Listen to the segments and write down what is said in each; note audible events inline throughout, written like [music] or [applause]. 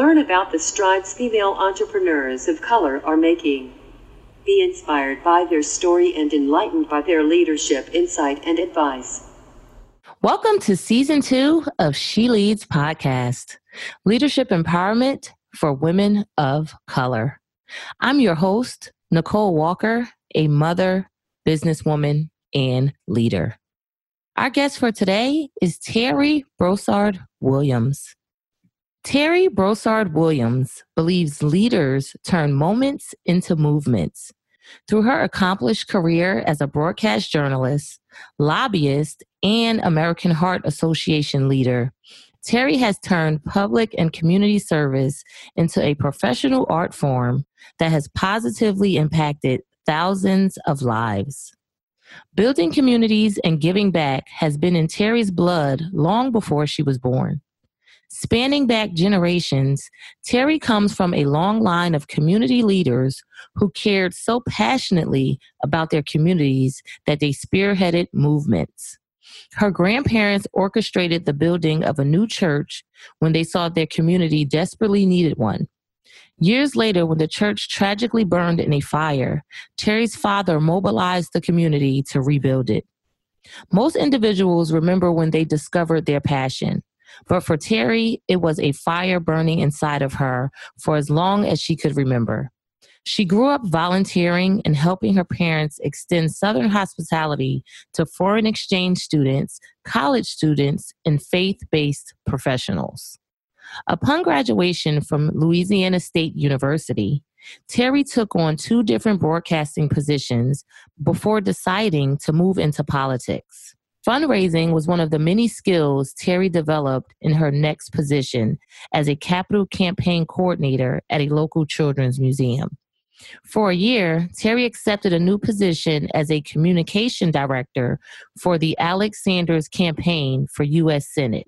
Learn about the strides female entrepreneurs of color are making. Be inspired by their story and enlightened by their leadership, insight, and advice. Welcome to season two of She Leads podcast Leadership Empowerment for Women of Color. I'm your host, Nicole Walker, a mother, businesswoman, and leader. Our guest for today is Terri Broussard Williams. Terri Broussard Williams believes leaders turn moments into movements. Through her accomplished career as a broadcast journalist, lobbyist, and American Heart Association leader, Terri has turned public and community service into a professional art form that has positively impacted thousands of lives. Building communities and giving back has been in Terri's blood long before she was born. Spanning back generations, Terri comes from a long line of community leaders who cared so passionately about their communities that they spearheaded movements. Her grandparents orchestrated the building of a new church when they saw their community desperately needed one. Years later, when the church tragically burned in a fire, Terri's father mobilized the community to rebuild it. Most individuals remember when they discovered their passion. But for Terri, it was a fire burning inside of her for as long as she could remember. She grew up volunteering and helping her parents extend Southern hospitality to foreign exchange students, college students, and faith based professionals. Upon graduation from Louisiana State University, Terri took on two different broadcasting positions before deciding to move into politics. Fundraising was one of the many skills Terri developed in her next position as a capital campaign coordinator at a local children's museum. For a year, Terri accepted a new position as a communication director for the Alex Sanders campaign for U.S. Senate.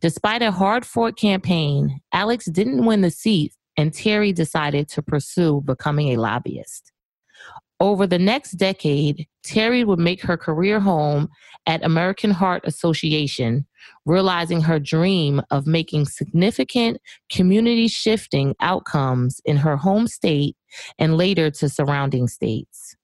Despite a hard fought campaign, Alex didn't win the seat, and Terri decided to pursue becoming a lobbyist. Over the next decade, Terri would make her career home at American Heart Association, realizing her dream of making significant community shifting outcomes in her home state and later to surrounding states.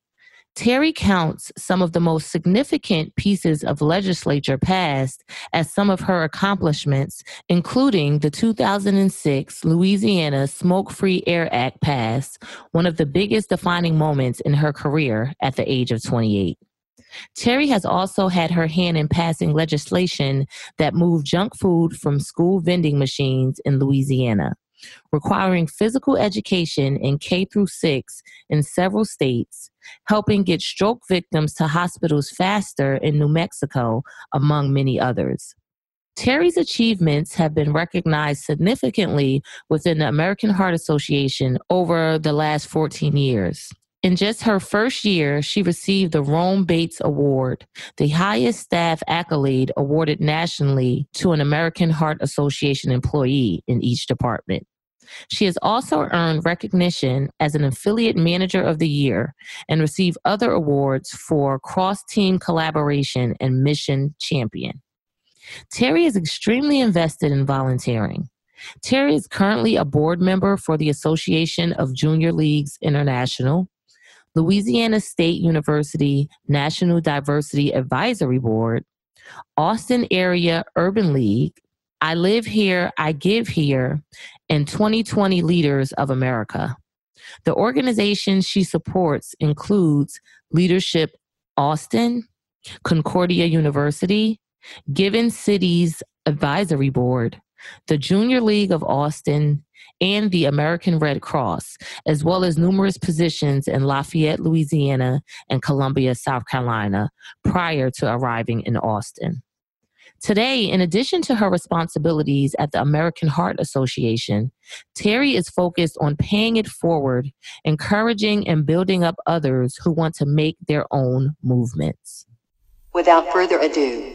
Terri counts some of the most significant pieces of legislature passed as some of her accomplishments, including the 2006 Louisiana Smoke Free Air Act passed, one of the biggest defining moments in her career at the age of 28. Terri has also had her hand in passing legislation that moved junk food from school vending machines in Louisiana requiring physical education in K through 6 in several states, helping get stroke victims to hospitals faster in New Mexico, among many others. Terri's achievements have been recognized significantly within the American Heart Association over the last 14 years. In just her first year, she received the Rome Betts Award, the highest staff accolade awarded nationally to an American Heart Association employee in each department. She has also earned recognition as an affiliate manager of the year and received other awards for cross team collaboration and mission champion. Terri is extremely invested in volunteering. Terri is currently a board member for the Association of Junior Leagues International, Louisiana State University National Diversity Advisory Board, Austin Area Urban League, I Live Here, I Give Here, and 2020 Leaders of America. The organizations she supports includes Leadership Austin, Concordia University, Given Cities Advisory Board, the Junior League of Austin, and the American Red Cross, as well as numerous positions in Lafayette, Louisiana, and Columbia, South Carolina, prior to arriving in Austin. Today, in addition to her responsibilities at the American Heart Association, Terri is focused on paying it forward, encouraging and building up others who want to make their own movements. Without further ado,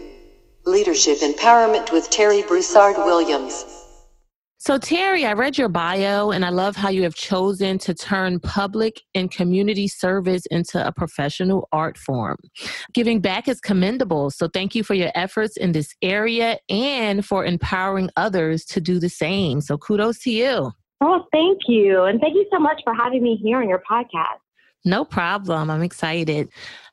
Leadership Empowerment with Terri Broussard Williams. So, Terri, I read your bio and I love how you have chosen to turn public and community service into a professional art form. Giving back is commendable. So, thank you for your efforts in this area and for empowering others to do the same. So, kudos to you. Oh, thank you. And thank you so much for having me here on your podcast. No problem. I'm excited.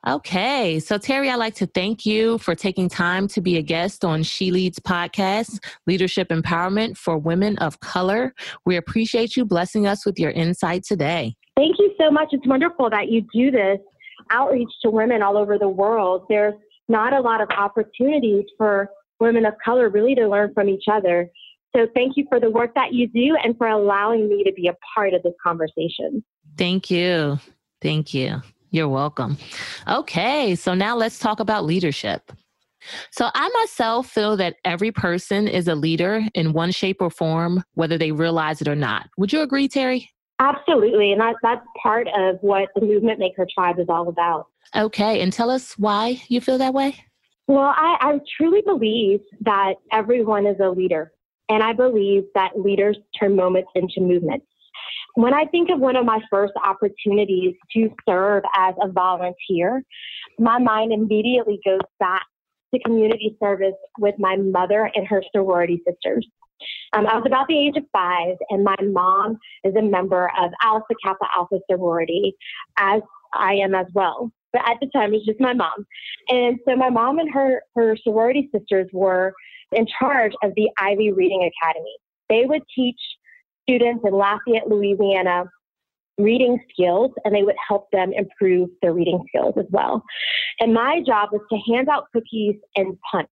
Okay. So, Terri, I'd like to thank you for taking time to be a guest on She Leads podcast, Leadership Empowerment for Women of Color. We appreciate you blessing us with your insight today. Thank you so much. It's wonderful that you do this outreach to women all over the world. There's not a lot of opportunities for women of color really to learn from each other. So, thank you for the work that you do and for allowing me to be a part of this conversation. Thank you. Thank you. You're welcome. Okay, so now let's talk about leadership. So, I myself feel that every person is a leader in one shape or form, whether they realize it or not. Would you agree, Terri? Absolutely. And that, that's part of what the Movement Maker Tribe is all about. Okay, and tell us why you feel that way. Well, I, I truly believe that everyone is a leader. And I believe that leaders turn moments into movements. When I think of one of my first opportunities to serve as a volunteer, my mind immediately goes back to community service with my mother and her sorority sisters. Um, I was about the age of five, and my mom is a member of Alpha Kappa Alpha sorority, as I am as well. But at the time, it was just my mom. And so my mom and her, her sorority sisters were in charge of the Ivy Reading Academy. They would teach students in Lafayette, Louisiana, reading skills and they would help them improve their reading skills as well. And my job was to hand out cookies and punch.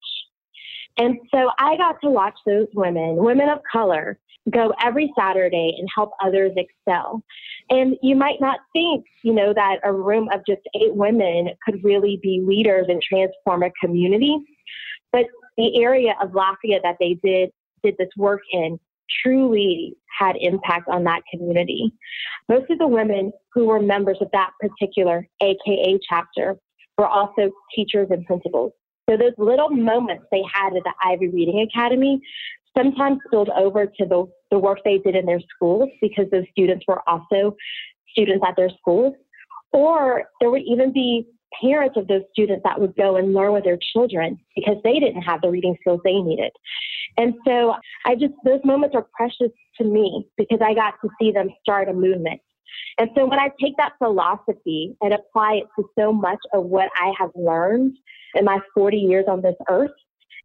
And so I got to watch those women, women of color, go every Saturday and help others excel. And you might not think, you know, that a room of just eight women could really be leaders and transform a community. But the area of Lafayette that they did did this work in truly had impact on that community. Most of the women who were members of that particular AKA chapter were also teachers and principals. So those little moments they had at the Ivy Reading Academy sometimes spilled over to the, the work they did in their schools because those students were also students at their schools. Or there would even be parents of those students that would go and learn with their children because they didn't have the reading skills they needed. And so I just, those moments are precious to me because I got to see them start a movement. And so when I take that philosophy and apply it to so much of what I have learned in my 40 years on this earth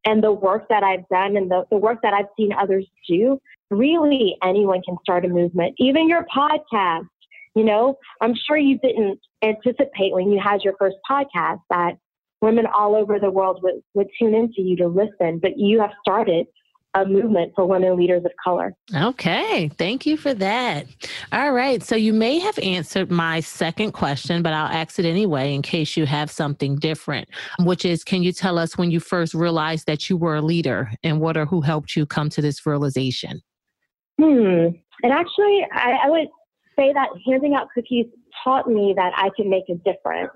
and the work that I've done and the, the work that I've seen others do, really anyone can start a movement. Even your podcast, you know, I'm sure you didn't anticipate when you had your first podcast that women all over the world would, would tune into you to listen, but you have started a movement for women leaders of color. Okay, thank you for that. All right, so you may have answered my second question, but I'll ask it anyway in case you have something different, which is can you tell us when you first realized that you were a leader and what or who helped you come to this realization? Hmm. And actually, I, I would say that handing out cookies taught me that I can make a difference.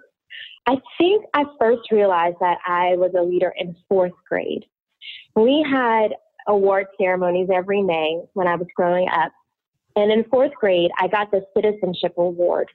I think I first realized that I was a leader in fourth grade. We had award ceremonies every May when I was growing up. And in fourth grade, I got the Citizenship Award.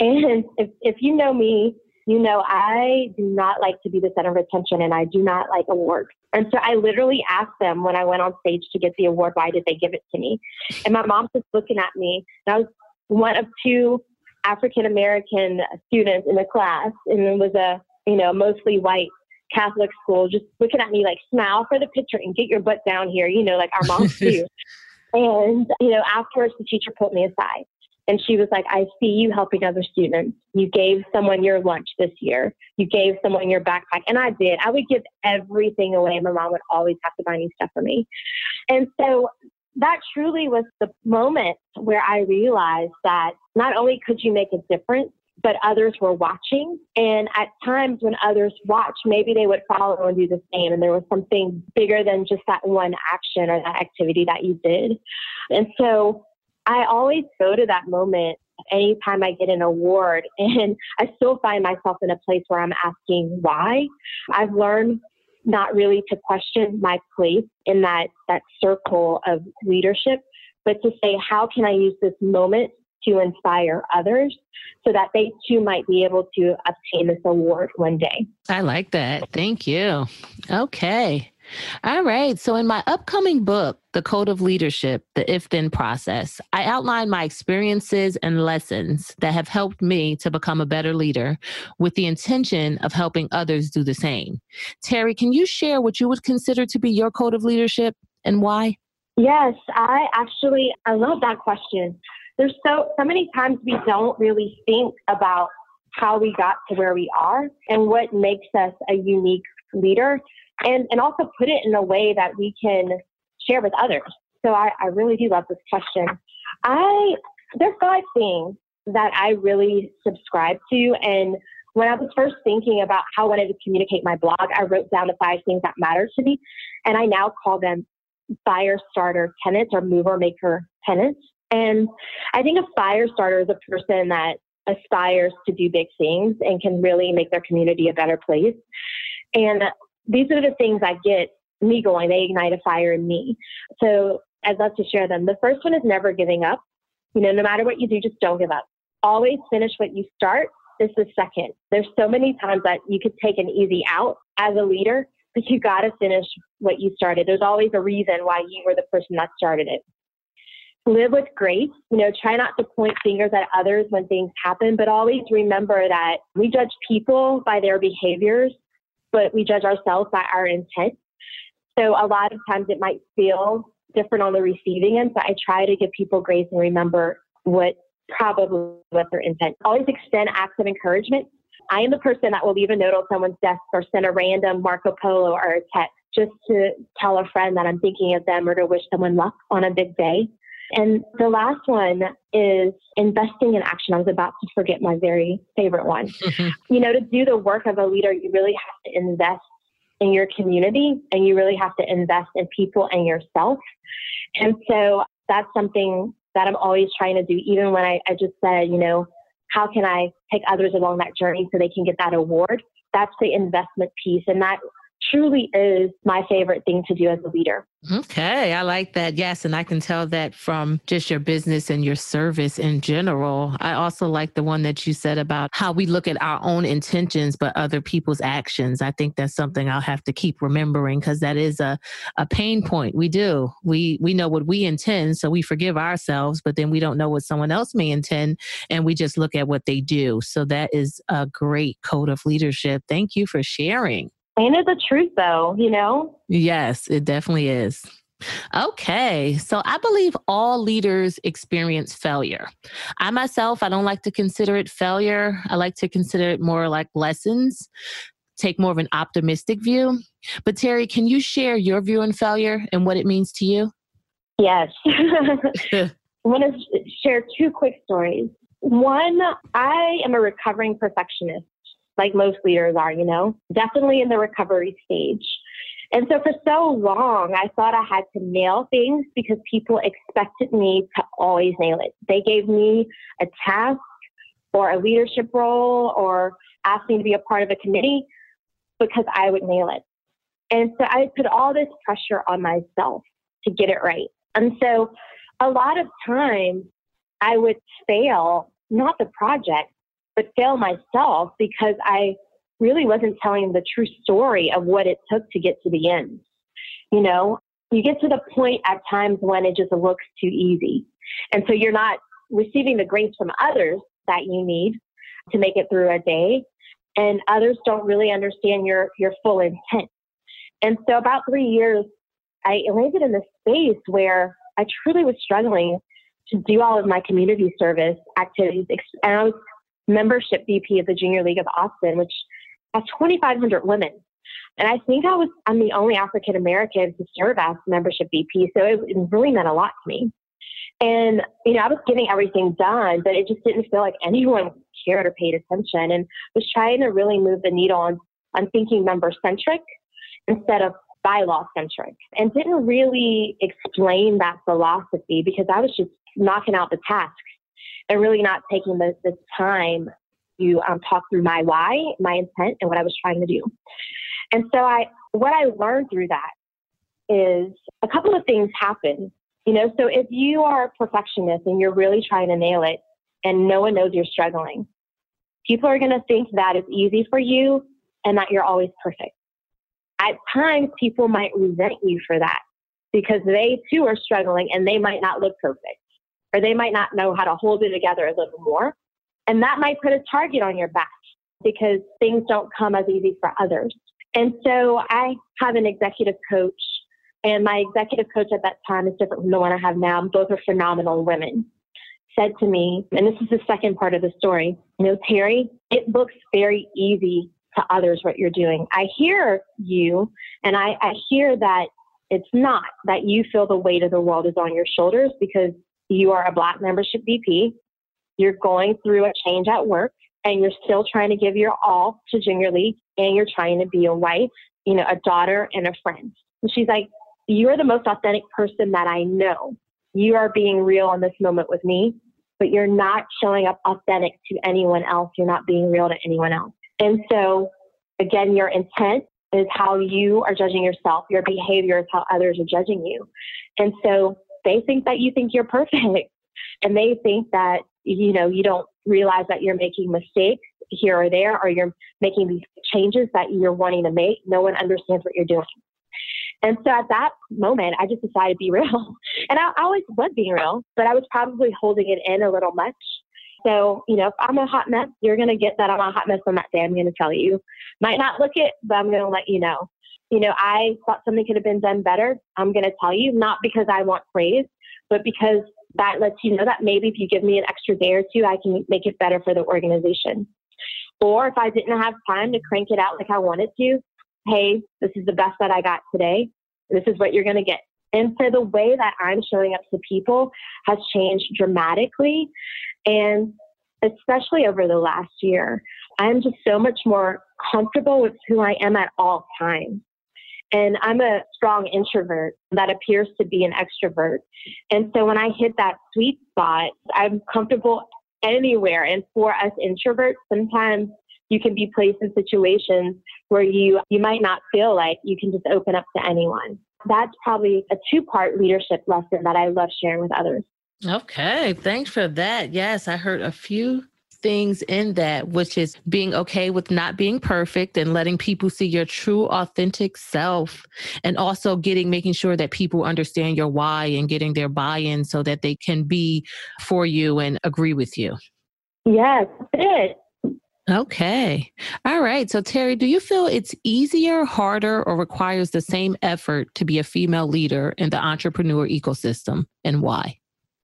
And if, if you know me, you know I do not like to be the center of attention and I do not like awards. And so I literally asked them when I went on stage to get the award, why did they give it to me? And my mom was looking at me. And I was one of two African American students in the class, and it was a you know mostly white Catholic school, just looking at me like, smile for the picture and get your butt down here, you know, like our moms [laughs] do. and, you know, afterwards, the teacher pulled me aside and she was like, I see you helping other students. You gave someone your lunch this year. You gave someone your backpack. And I did. I would give everything away. My mom would always have to buy new stuff for me. And so that truly was the moment where I realized that not only could you make a difference, but others were watching. And at times when others watch, maybe they would follow and do the same. And there was something bigger than just that one action or that activity that you did. And so I always go to that moment anytime I get an award. [laughs] And I still find myself in a place where I'm asking why. I've learned not really to question my place in that, that circle of leadership, but to say, how can I use this moment to inspire others so that they too might be able to obtain this award one day. I like that. Thank you. Okay. All right. So, in my upcoming book, The Code of Leadership, The If Then Process, I outline my experiences and lessons that have helped me to become a better leader with the intention of helping others do the same. Terri, can you share what you would consider to be your code of leadership and why? Yes, I actually I love that question there's so so many times we don't really think about how we got to where we are and what makes us a unique leader and and also put it in a way that we can share with others so i, I really do love this question i there's five things that i really subscribe to and when I was first thinking about how I wanted to communicate my blog, I wrote down the five things that matter to me, and I now call them fire starter tenants or mover maker tenants. And I think a fire starter is a person that aspires to do big things and can really make their community a better place. And these are the things that get me going. They ignite a fire in me. So I'd love to share them. The first one is never giving up. You know, no matter what you do, just don't give up. Always finish what you start. This is second. There's so many times that you could take an easy out as a leader, but you got to finish what you started. There's always a reason why you were the person that started it live with grace. You know, try not to point fingers at others when things happen, but always remember that we judge people by their behaviors, but we judge ourselves by our intent. So a lot of times it might feel different on the receiving end. So I try to give people grace and remember what probably what their intent. Always extend acts of encouragement. I am the person that will leave a note on someone's desk or send a random Marco Polo or a text just to tell a friend that I'm thinking of them or to wish someone luck on a big day. And the last one is investing in action. I was about to forget my very favorite one. Mm-hmm. You know, to do the work of a leader, you really have to invest in your community and you really have to invest in people and yourself. And so that's something that I'm always trying to do, even when I, I just said, you know, how can I take others along that journey so they can get that award? That's the investment piece. And that truly is my favorite thing to do as a leader. Okay, I like that. Yes, and I can tell that from just your business and your service in general. I also like the one that you said about how we look at our own intentions but other people's actions. I think that's something I'll have to keep remembering because that is a, a pain point. We do. We we know what we intend, so we forgive ourselves, but then we don't know what someone else may intend and we just look at what they do. So that is a great code of leadership. Thank you for sharing. Ain't the truth, though? You know? Yes, it definitely is. Okay, so I believe all leaders experience failure. I myself, I don't like to consider it failure. I like to consider it more like lessons, take more of an optimistic view. But Terri, can you share your view on failure and what it means to you? Yes. [laughs] [laughs] I want to share two quick stories. One, I am a recovering perfectionist like most leaders are, you know, definitely in the recovery stage. And so for so long, I thought I had to nail things because people expected me to always nail it. They gave me a task or a leadership role or asked me to be a part of a committee because I would nail it. And so I put all this pressure on myself to get it right. And so a lot of times I would fail, not the project, but fail myself because I really wasn't telling the true story of what it took to get to the end. You know, you get to the point at times when it just looks too easy. And so you're not receiving the grace from others that you need to make it through a day. And others don't really understand your, your full intent. And so about three years, I landed in this space where I truly was struggling to do all of my community service activities. And I was membership VP of the Junior League of Austin, which has 2,500 women. And I think I was, I'm the only African American to serve as membership VP. So it, really meant a lot to me. And, you know, I was getting everything done, but it just didn't feel like anyone cared or paid attention and was trying to really move the needle on, on thinking member centric instead of bylaw centric and didn't really explain that philosophy because I was just knocking out the tasks and really not taking the, the time to um, talk through my why, my intent, and what I was trying to do. And so I, what I learned through that is a couple of things happen. You know, so if you are a perfectionist and you're really trying to nail it and no one knows you're struggling, people are going to think that it's easy for you and that you're always perfect. At times, people might resent you for that because they too are struggling and they might not look perfect or they might not know how to hold it together a little more. And that might put a target on your back because things don't come as easy for others. And so I have an executive coach, and my executive coach at that time is different from the one I have now. Both are phenomenal women. Said to me, and this is the second part of the story, you know, Terri, it looks very easy to others what you're doing. I hear you, and I, I hear that it's not that you feel the weight of the world is on your shoulders because you are a black membership VP. You're going through a change at work and you're still trying to give your all to junior league and you're trying to be a wife, you know, a daughter and a friend. And she's like, You're the most authentic person that I know. You are being real in this moment with me, but you're not showing up authentic to anyone else. You're not being real to anyone else. And so, again, your intent is how you are judging yourself. Your behavior is how others are judging you. And so they think that you think you're perfect and they think that, you know, you don't realize that you're making mistakes here or there, or you're making these changes that you're wanting to make. No one understands what you're doing. And so at that moment, I just decided to be real. [laughs] And I, always was being real, but I was probably holding it in a little much. So, you know, if I'm a hot mess, you're going to get that I'm a hot mess on that day. I'm going to tell you. Might not look it, but I'm going to let you know. You know, I thought something could have been done better. I'm going to tell you, not because I want praise, but because that lets you know that maybe if you give me an extra day or two, I can make it better for the organization. Or if I didn't have time to crank it out like I wanted to, hey, this is the best that I got today. This is what you're going to get. And so the way that I'm showing up to people has changed dramatically. And especially over the last year, I'm just so much more comfortable with who I am at all times. And I'm a strong introvert that appears to be an extrovert. And so when I hit that sweet spot, I'm comfortable anywhere. And for us introverts, sometimes you can be placed in situations where you you might not feel like you can just open up to anyone. That's probably a two-part leadership lesson that I love sharing with others. Okay, thanks for that. Yes, I heard a few things in that, which is being okay with not being perfect and letting people see your true, authentic self, and also getting, making sure that people understand your why and getting their buy in so that they can be for you and agree with you. Yes, it. Okay. All right. So, Terri, do you feel it's easier, harder, or requires the same effort to be a female leader in the entrepreneur ecosystem and why?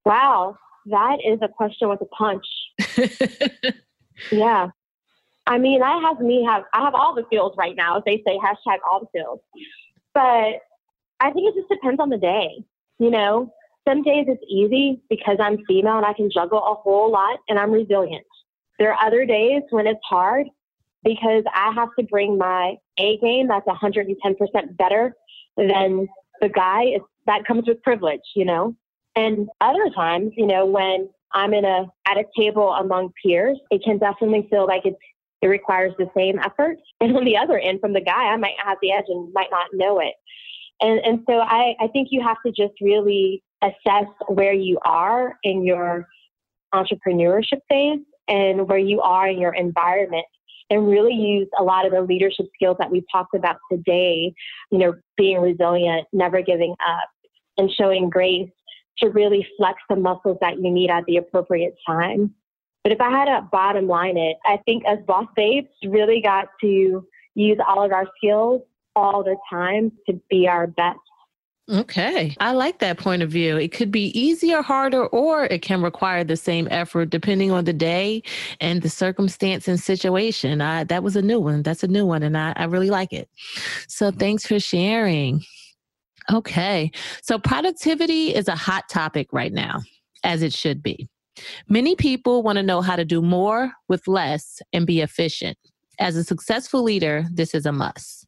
Wow. That is a question with a punch. [laughs] yeah. I mean, I have me have I have all the feels right now, as they say, hashtag all the feels. But I think it just depends on the day. You know, some days it's easy because I'm female and I can juggle a whole lot and I'm resilient. There are other days when it's hard because I have to bring my A game that's 110% better than the guy. That comes with privilege, you know. And other times, you know, when I'm in a at a table among peers, it can definitely feel like it's it requires the same effort. [laughs] And on the other end, from the guy, I might have the edge and might not know it. And and so I, I think you have to just really assess where you are in your entrepreneurship phase and where you are in your environment and really use a lot of the leadership skills that we've talked about today, you know, being resilient, never giving up, and showing grace to really flex the muscles that you need at the appropriate time. But if I had to bottom line it, I think as boss babes really got to use all of our skills all the time to be our best. Okay. I like that point of view. It could be easier, harder, or it can require the same effort depending on the day and the circumstance and situation. I, that was a new one. That's a new one. And I, I really like it. So thanks for sharing. Okay. So productivity is a hot topic right now, as it should be. Many people want to know how to do more with less and be efficient. As a successful leader, this is a must.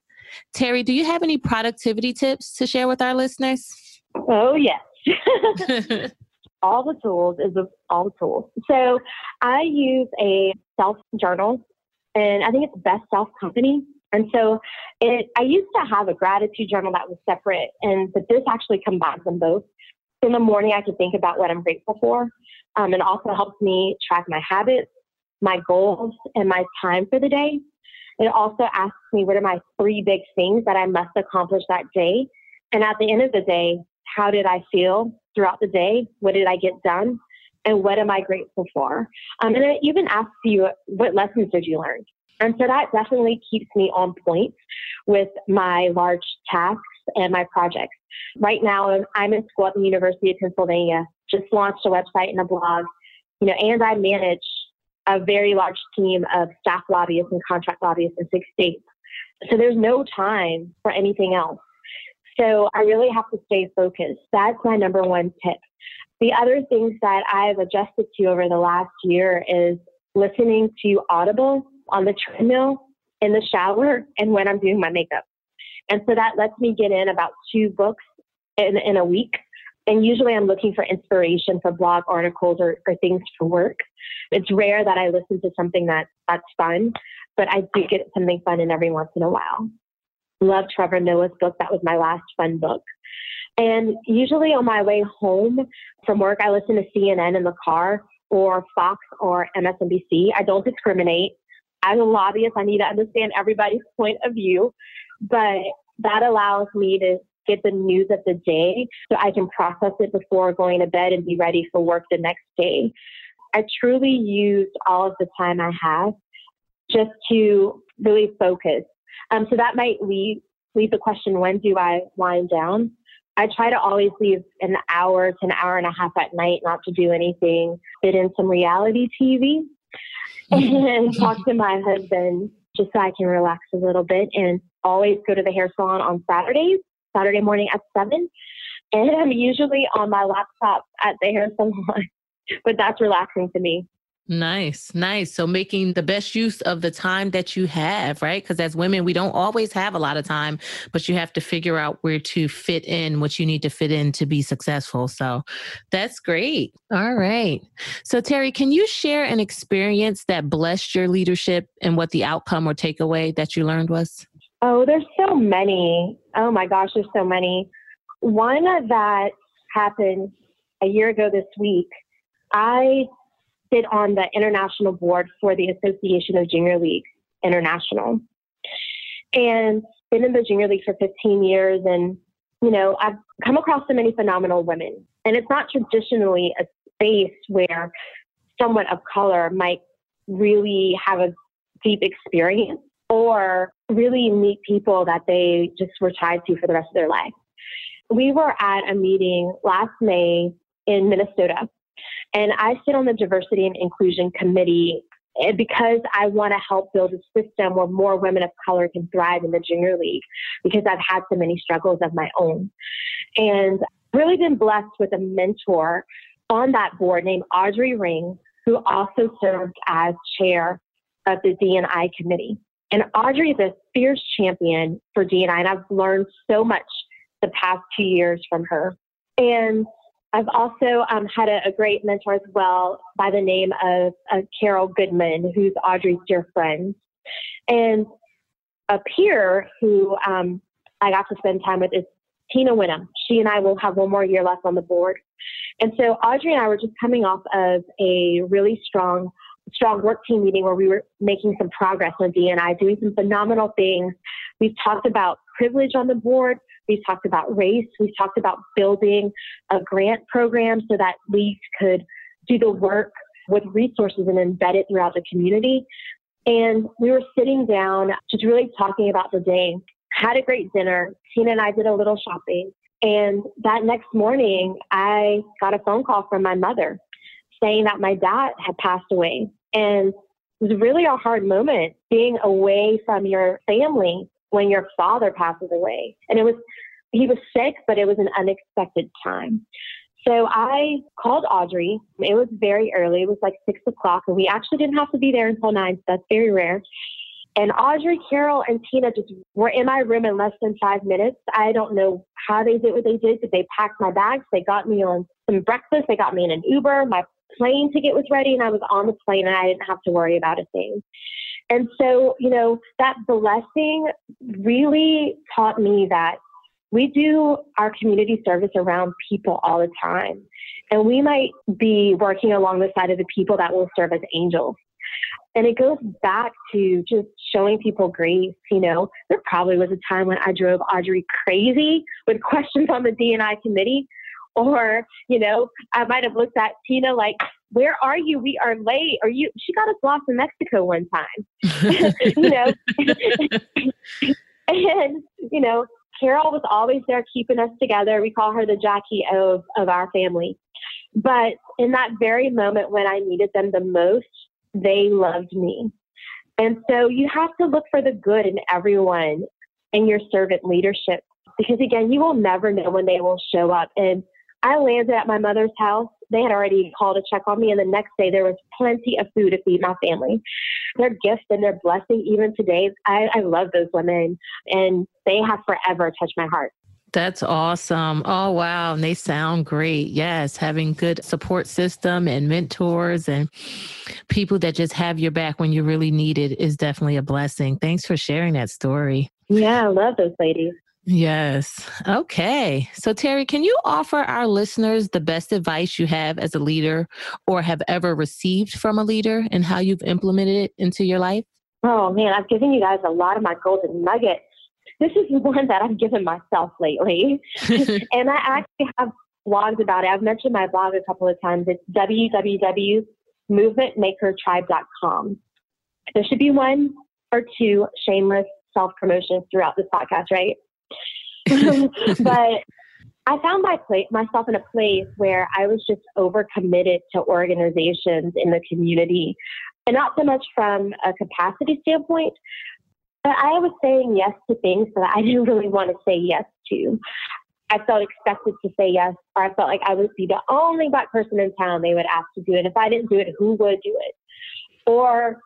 Terri, do you have any productivity tips to share with our listeners? Oh, yes. [laughs] [laughs] all the tools is all the tools. So I use a self journal, and I think it's Best Self Company And so it, I used to have a gratitude journal that was separate, and but this actually combines them both. In the morning, I can think about what I'm grateful for. Um, and also helps me track my habits, my goals, and my time for the day. It also asks me what are my three big things that I must accomplish that day. And at the end of the day, how did I feel throughout the day? What did I get done? And what am I grateful for? Um, and it even asks you, what lessons did you learn? And so that definitely keeps me on point with my large tasks and my projects. Right now, I'm in school at the University of Pennsylvania, just launched a website and a blog, you know, and I manage a very large team of staff lobbyists and contract lobbyists in six states. So there's no time for anything else. So I really have to stay focused. That's my number one tip. The other things that I've adjusted to over the last year is listening to Audible on the treadmill, in the shower, and when I'm doing my makeup. And so that lets me get in about two books in, in a week. And usually I'm looking for inspiration for blog articles or, or things for work. It's rare that I listen to something that, that's fun, but I do get something fun in every once in a while. Love Trevor Noah's book. That was my last fun book. And usually on my way home from work, I listen to CNN in the car or Fox or MSNBC. I don't discriminate. As a lobbyist, I need to understand everybody's [laughs] point of view, but that allows me to get the news of the day so I can process it before going to bed and be ready for work the next day. I truly used all of the time I have just to really focus. Um, so that might leave, leave the question when do I wind down? I try to always leave an hour to an hour and a half at night not to do anything, fit in some reality TV [laughs] and talk to my husband just so I can relax a little bit and always go to the hair salon on Saturdays, Saturday morning at 7. And I'm usually on my laptop at the hair salon, [laughs] but that's relaxing to me. Nice, nice. So making the best use of the time that you have, right? Because as women, we don't always have a lot of time, but you have to figure out where to fit in what you need to fit in to be successful. So that's great. All right. So, Terri, can you share an experience that blessed your leadership and what the outcome or takeaway that you learned was? Oh, there's so many. Oh my gosh, there's so many. One that happened a year ago this week. I sit on the international board for the Association of Junior Leagues International. And been in the junior league for 15 years and you know, I've come across so many phenomenal women. And it's not traditionally a space where someone of color might really have a deep experience or really meet people that they just were tied to for the rest of their life. We were at a meeting last May in Minnesota and I sit on the diversity and inclusion committee eh, because I want to help build a system where more women of color can thrive in the junior league because I've had so many struggles of my own. And really been blessed with a mentor on that board named Audrey Ring, who also served as chair of the D&I committee. And Audrey is a fierce champion for D&I, and I've learned so much the past two years from her. And I've also um, had a, a, great mentor as well by the name of uh, Carol Goodman, who's Audrey's dear friend. And a peer who um, I got to spend time with is Tina Winham. She and I will have one more year left on the board. And so Audrey and I were just coming off of a really strong, strong work team meeting where we were making some progress on D&I, doing some phenomenal things. We've talked about privilege on the board. We've talked about race. We've talked about building a grant program so that we could do the work with resources and embed it throughout the community. And we were sitting down, just really talking about the day, had a great dinner. Tina and I did a little shopping. And that next morning, I got a phone call from my mother saying that my dad had passed away. And it was really a hard moment being away from your family when your father passes away. And it was, he was sick, but it was an unexpected time. So I called Audrey. It was very early. It was like six o'clock, and we actually didn't have to be there until nine. So that's very rare. And Audrey, Carol, and Tina just were in my room in less than five minutes. I don't know how they did what they did, but they packed my bags. They got me on some breakfast. They got me in an Uber. My plane ticket was ready and I was on the plane and I didn't have to worry about a thing. And so, you know, that blessing really taught me that we do our community service around people all the time. And we might be working along the side of the people that will serve as angels. And it goes back to just showing people grace. You know, there probably was a time when I drove Audrey crazy with [laughs] questions on the D&I committee. Or, you know, I might have looked at Tina like, where are you? We are late. Are you? She got us lost in Mexico one time, [laughs] [laughs] you know. and, you know, Carol was always there keeping us together. We call her the Jackie O of, of our family. But in that very moment when I needed them the most, they loved me. And so you have to look for the good in everyone in your servant leadership because again, you will never know when they will show up. And I landed at my mother's house. They had already called to check on me, and the next day there was plenty of food to feed my family. Their gift and their blessing, even today, I, I love those women, and they have forever touched my heart. That's awesome. Oh, wow. And they sound great. Yes. Having good support system and mentors and people that just have your back when you really need it is definitely a blessing. Thanks for sharing that story. Yeah, I love those ladies. Yes. Okay. So, Terri, can you offer our listeners the best advice you have as a leader or have ever received from a leader and how you've implemented it into your life? Oh, man, I've given you guys a lot of my golden nuggets this is [laughs] one that I've given myself lately. [laughs] and I actually have blogs about it. I've mentioned my blog a couple of times. It's www.movementmakertribe.com. There should be one or two shameless self promotions throughout this podcast, right? [laughs] [laughs] but I found my place, myself in a place where I was just overcommitted to organizations in the community. And not so much from a capacity standpoint, but I was saying yes to things that I [laughs] didn't really want to say yes to. I felt expected to say yes, or I felt like I would be the only black person in town they would ask to do it. If I didn't do it, who would do it? Or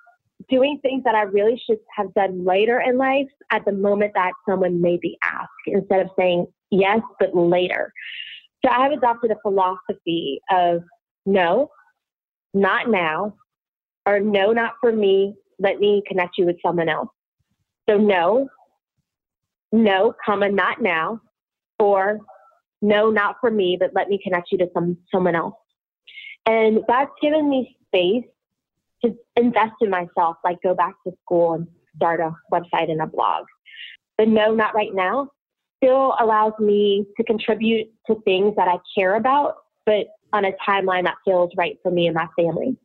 doing things that I really should have done later in life at the moment that someone may be asked instead of saying yes, but later. So I have adopted a philosophy of no, not now, or no, not for me. Let me connect you with someone else. So no, no, comma, not now, or no, not for me, but let me connect you to some someone else. And that's given me space to invest in myself, like go back to school and start a website and a blog. The no, not right now still allows me to contribute to things that I care about, but on a timeline that feels right for me and my family.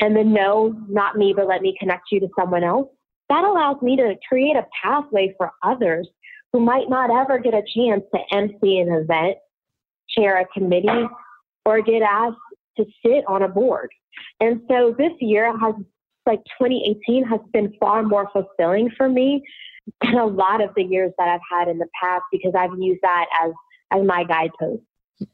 And the no, not me, but let me connect you to someone else that allows me to create a pathway for others who might not ever get a chance to MC an event, chair a committee, or get asked to sit on a board. And so this year has, like 2018, has been far more fulfilling for me than a lot of the years that I've had in the past because I've used that as, as my guidepost.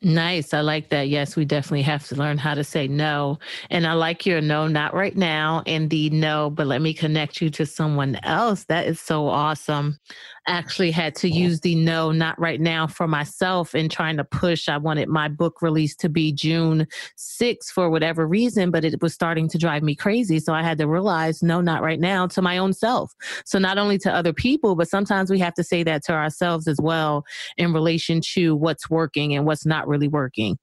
Nice. I like that. Yes, we definitely have to learn how to say no. And I like your no, not right now, and the no, but let me connect you to someone else. That is so awesome actually had to use the no, not right now for myself in trying to push. I wanted my book release to be June 6th for whatever reason, but it was starting to drive me crazy. So I had to realize, no, not right now to my own self. So not only to other people, but sometimes we have to say that to ourselves as well in relation to what's working and what's not really working.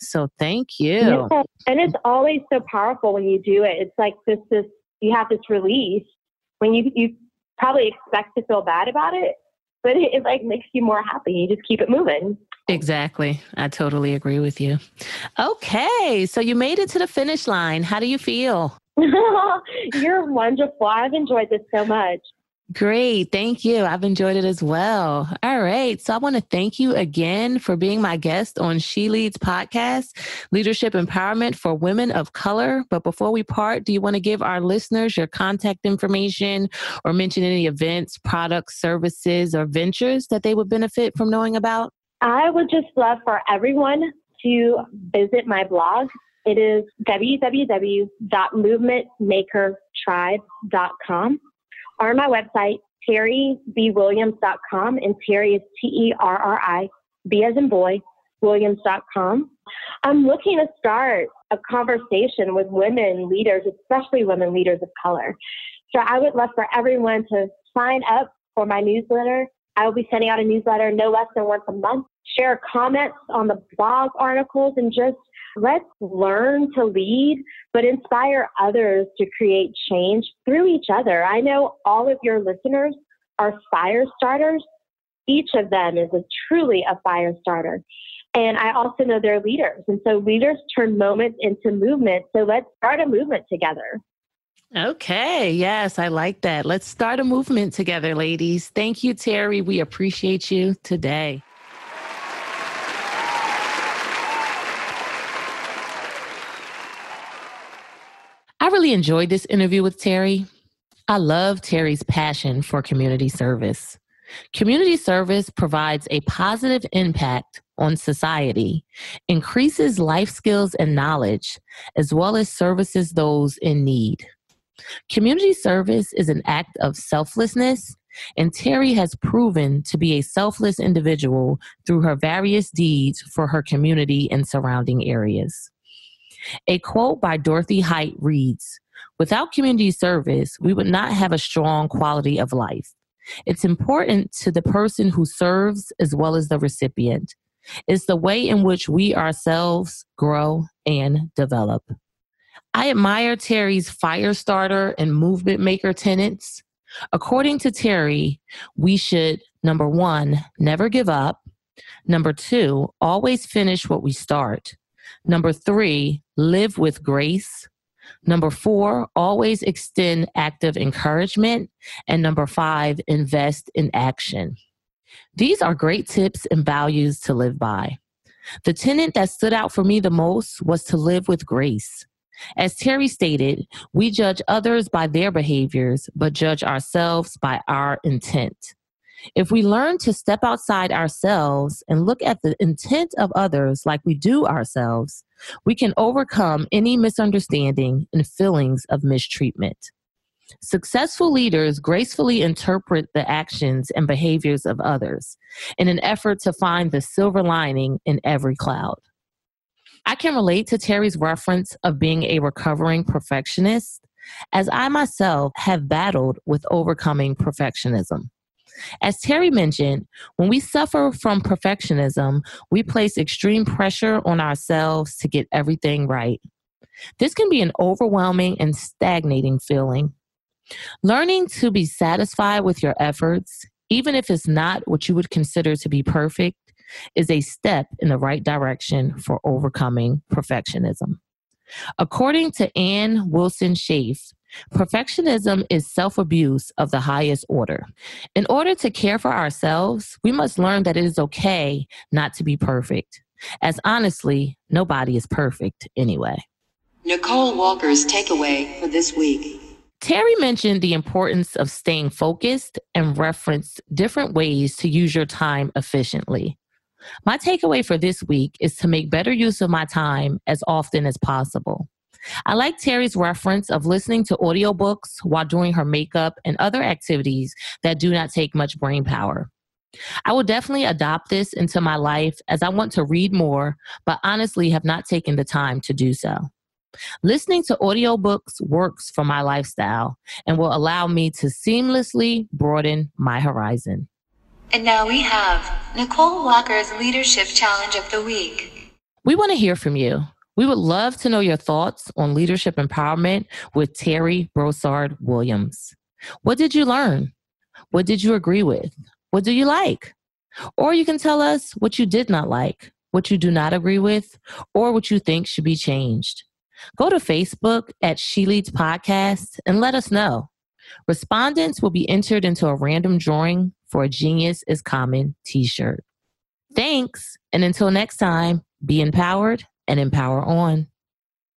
So thank you. Yeah. And it's always so powerful when you do it. It's like this, this, you have this release when you, you probably expect to feel bad about it, but it, it like makes you more happy. You just keep it moving. Exactly. I totally agree with you. Okay. So you made it to the finish line. How do you feel? [laughs] You're wonderful. I've enjoyed this so much. Great. Thank you. I've enjoyed it as well. All right. So I want to thank you again for being my guest on She Leads podcast, Leadership Empowerment for Women of Color. But before we part, do you want to give our listeners your contact information or mention any events, products, services, or ventures that they would benefit from knowing about? I would just love for everyone to visit my blog. It is www.movementmakertribe.com or my website, terribwilliams.com, and Terri is T E R R I, B as in boy, Williams.com. I'm looking to start a conversation with women leaders, especially women leaders of color. So I would love for everyone to sign up for my newsletter. I will be sending out a newsletter no less than once a month. Share comments on the blog articles and just let's learn to lead, but inspire others to create change through each other. I know all of your listeners are fire starters. Each of them is a, truly a fire starter. And I also know they're leaders. And so leaders turn moments into movement. So let's start a movement together. Okay. Yes, I like that. Let's start a movement together, ladies. Thank you, Terri. We appreciate you today. I really enjoyed this interview with Terri. I love Terri's passion for community service. Community service provides a positive impact on society, increases life skills and knowledge, as well as services those in need. Community service is an act of selflessness, and Terri has proven to be a selfless individual through her various deeds for her community and surrounding areas. A quote by Dorothy Height reads Without community service, we would not have a strong quality of life. It's important to the person who serves as well as the recipient. It's the way in which we ourselves grow and develop. I admire Terri's fire starter and movement maker tenets. According to Terri, we should, number one, never give up. Number two, always finish what we start. Number three, live with grace. Number four, always extend active encouragement. And number five, invest in action. These are great tips and values to live by. The tenant that stood out for me the most was to live with grace. As Terri stated, we judge others by their behaviors, but judge ourselves by our intent. If we learn to step outside ourselves and look at the intent of others like we do ourselves, we can overcome any misunderstanding and feelings of mistreatment. Successful leaders gracefully interpret the actions and behaviors of others in an effort to find the silver lining in every cloud. I can relate to Terri's reference of being a recovering perfectionist, as I myself have battled with overcoming perfectionism. As Terri mentioned, when we suffer from perfectionism, we place extreme pressure on ourselves to get everything right. This can be an overwhelming and stagnating feeling. Learning to be satisfied with your efforts, even if it's not what you would consider to be perfect, is a step in the right direction for overcoming perfectionism. According to Anne Wilson Schaef, perfectionism is self abuse of the highest order. In order to care for ourselves, we must learn that it is okay not to be perfect, as honestly, nobody is perfect anyway. Nicole Walker's takeaway for this week. Terri mentioned the importance of staying focused and referenced different ways to use your time efficiently. My takeaway for this week is to make better use of my time as often as possible. I like Terri's reference of listening to audiobooks while doing her makeup and other activities that do not take much brain power. I will definitely adopt this into my life as I want to read more, but honestly have not taken the time to do so. Listening to audiobooks works for my lifestyle and will allow me to seamlessly broaden my horizon. And now we have Nicole Walker's Leadership Challenge of the Week. We want to hear from you. We would love to know your thoughts on leadership empowerment with Terri Broussard Williams. What did you learn? What did you agree with? What do you like? Or you can tell us what you did not like, what you do not agree with, or what you think should be changed. Go to Facebook at She Leads Podcast and let us know. Respondents will be entered into a random drawing for a Genius is Common t shirt. Thanks, and until next time, be empowered and empower on.